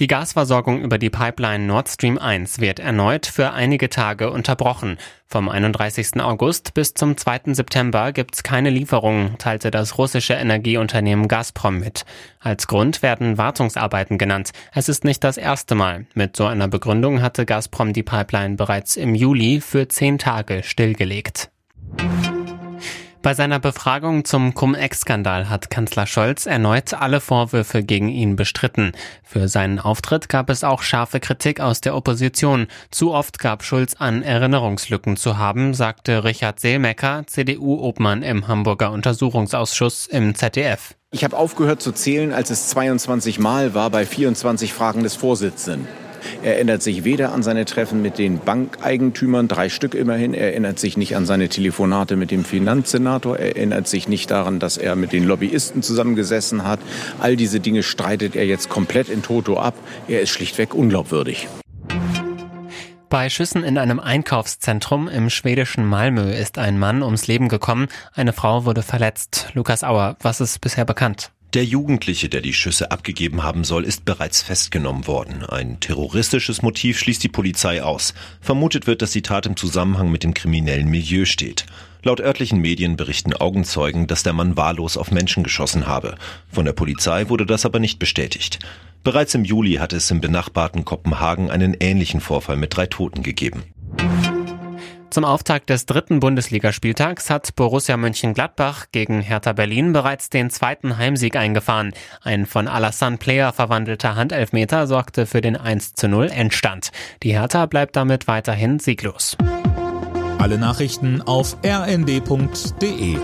Die Gasversorgung über die Pipeline Nord Stream 1 wird erneut für einige Tage unterbrochen. Vom 31. August bis zum 2. September gibt's keine Lieferungen, teilte das russische Energieunternehmen Gazprom mit. Als Grund werden Wartungsarbeiten genannt. Es ist nicht das erste Mal. Mit so einer Begründung hatte Gazprom die Pipeline bereits im Juli für zehn Tage stillgelegt. Bei seiner Befragung zum Cum-Ex-Skandal hat Kanzler Scholz erneut alle Vorwürfe gegen ihn bestritten. Für seinen Auftritt gab es auch scharfe Kritik aus der Opposition. Zu oft gab Schulz an, Erinnerungslücken zu haben, sagte Richard Seelmecker, CDU-Obmann im Hamburger Untersuchungsausschuss im ZDF. Ich habe aufgehört zu zählen, als es 22 Mal war bei 24 Fragen des Vorsitzenden. Er erinnert sich weder an seine Treffen mit den Bankeigentümern, drei Stück immerhin. Er erinnert sich nicht an seine Telefonate mit dem Finanzsenator. Er erinnert sich nicht daran, dass er mit den Lobbyisten zusammengesessen hat. All diese Dinge streitet er jetzt komplett in Toto ab. Er ist schlichtweg unglaubwürdig. Bei Schüssen in einem Einkaufszentrum im schwedischen Malmö ist ein Mann ums Leben gekommen. Eine Frau wurde verletzt. Lukas Auer, was ist bisher bekannt? Der Jugendliche, der die Schüsse abgegeben haben soll, ist bereits festgenommen worden. Ein terroristisches Motiv schließt die Polizei aus. Vermutet wird, dass die Tat im Zusammenhang mit dem kriminellen Milieu steht. Laut örtlichen Medien berichten Augenzeugen, dass der Mann wahllos auf Menschen geschossen habe. Von der Polizei wurde das aber nicht bestätigt. Bereits im Juli hatte es im benachbarten Kopenhagen einen ähnlichen Vorfall mit drei Toten gegeben. Zum Auftakt des dritten Bundesligaspieltags hat Borussia Mönchengladbach gegen Hertha Berlin bereits den zweiten Heimsieg eingefahren. Ein von Alassane Player verwandelter Handelfmeter sorgte für den 1 zu 0 Endstand. Die Hertha bleibt damit weiterhin sieglos. Alle Nachrichten auf rnd.de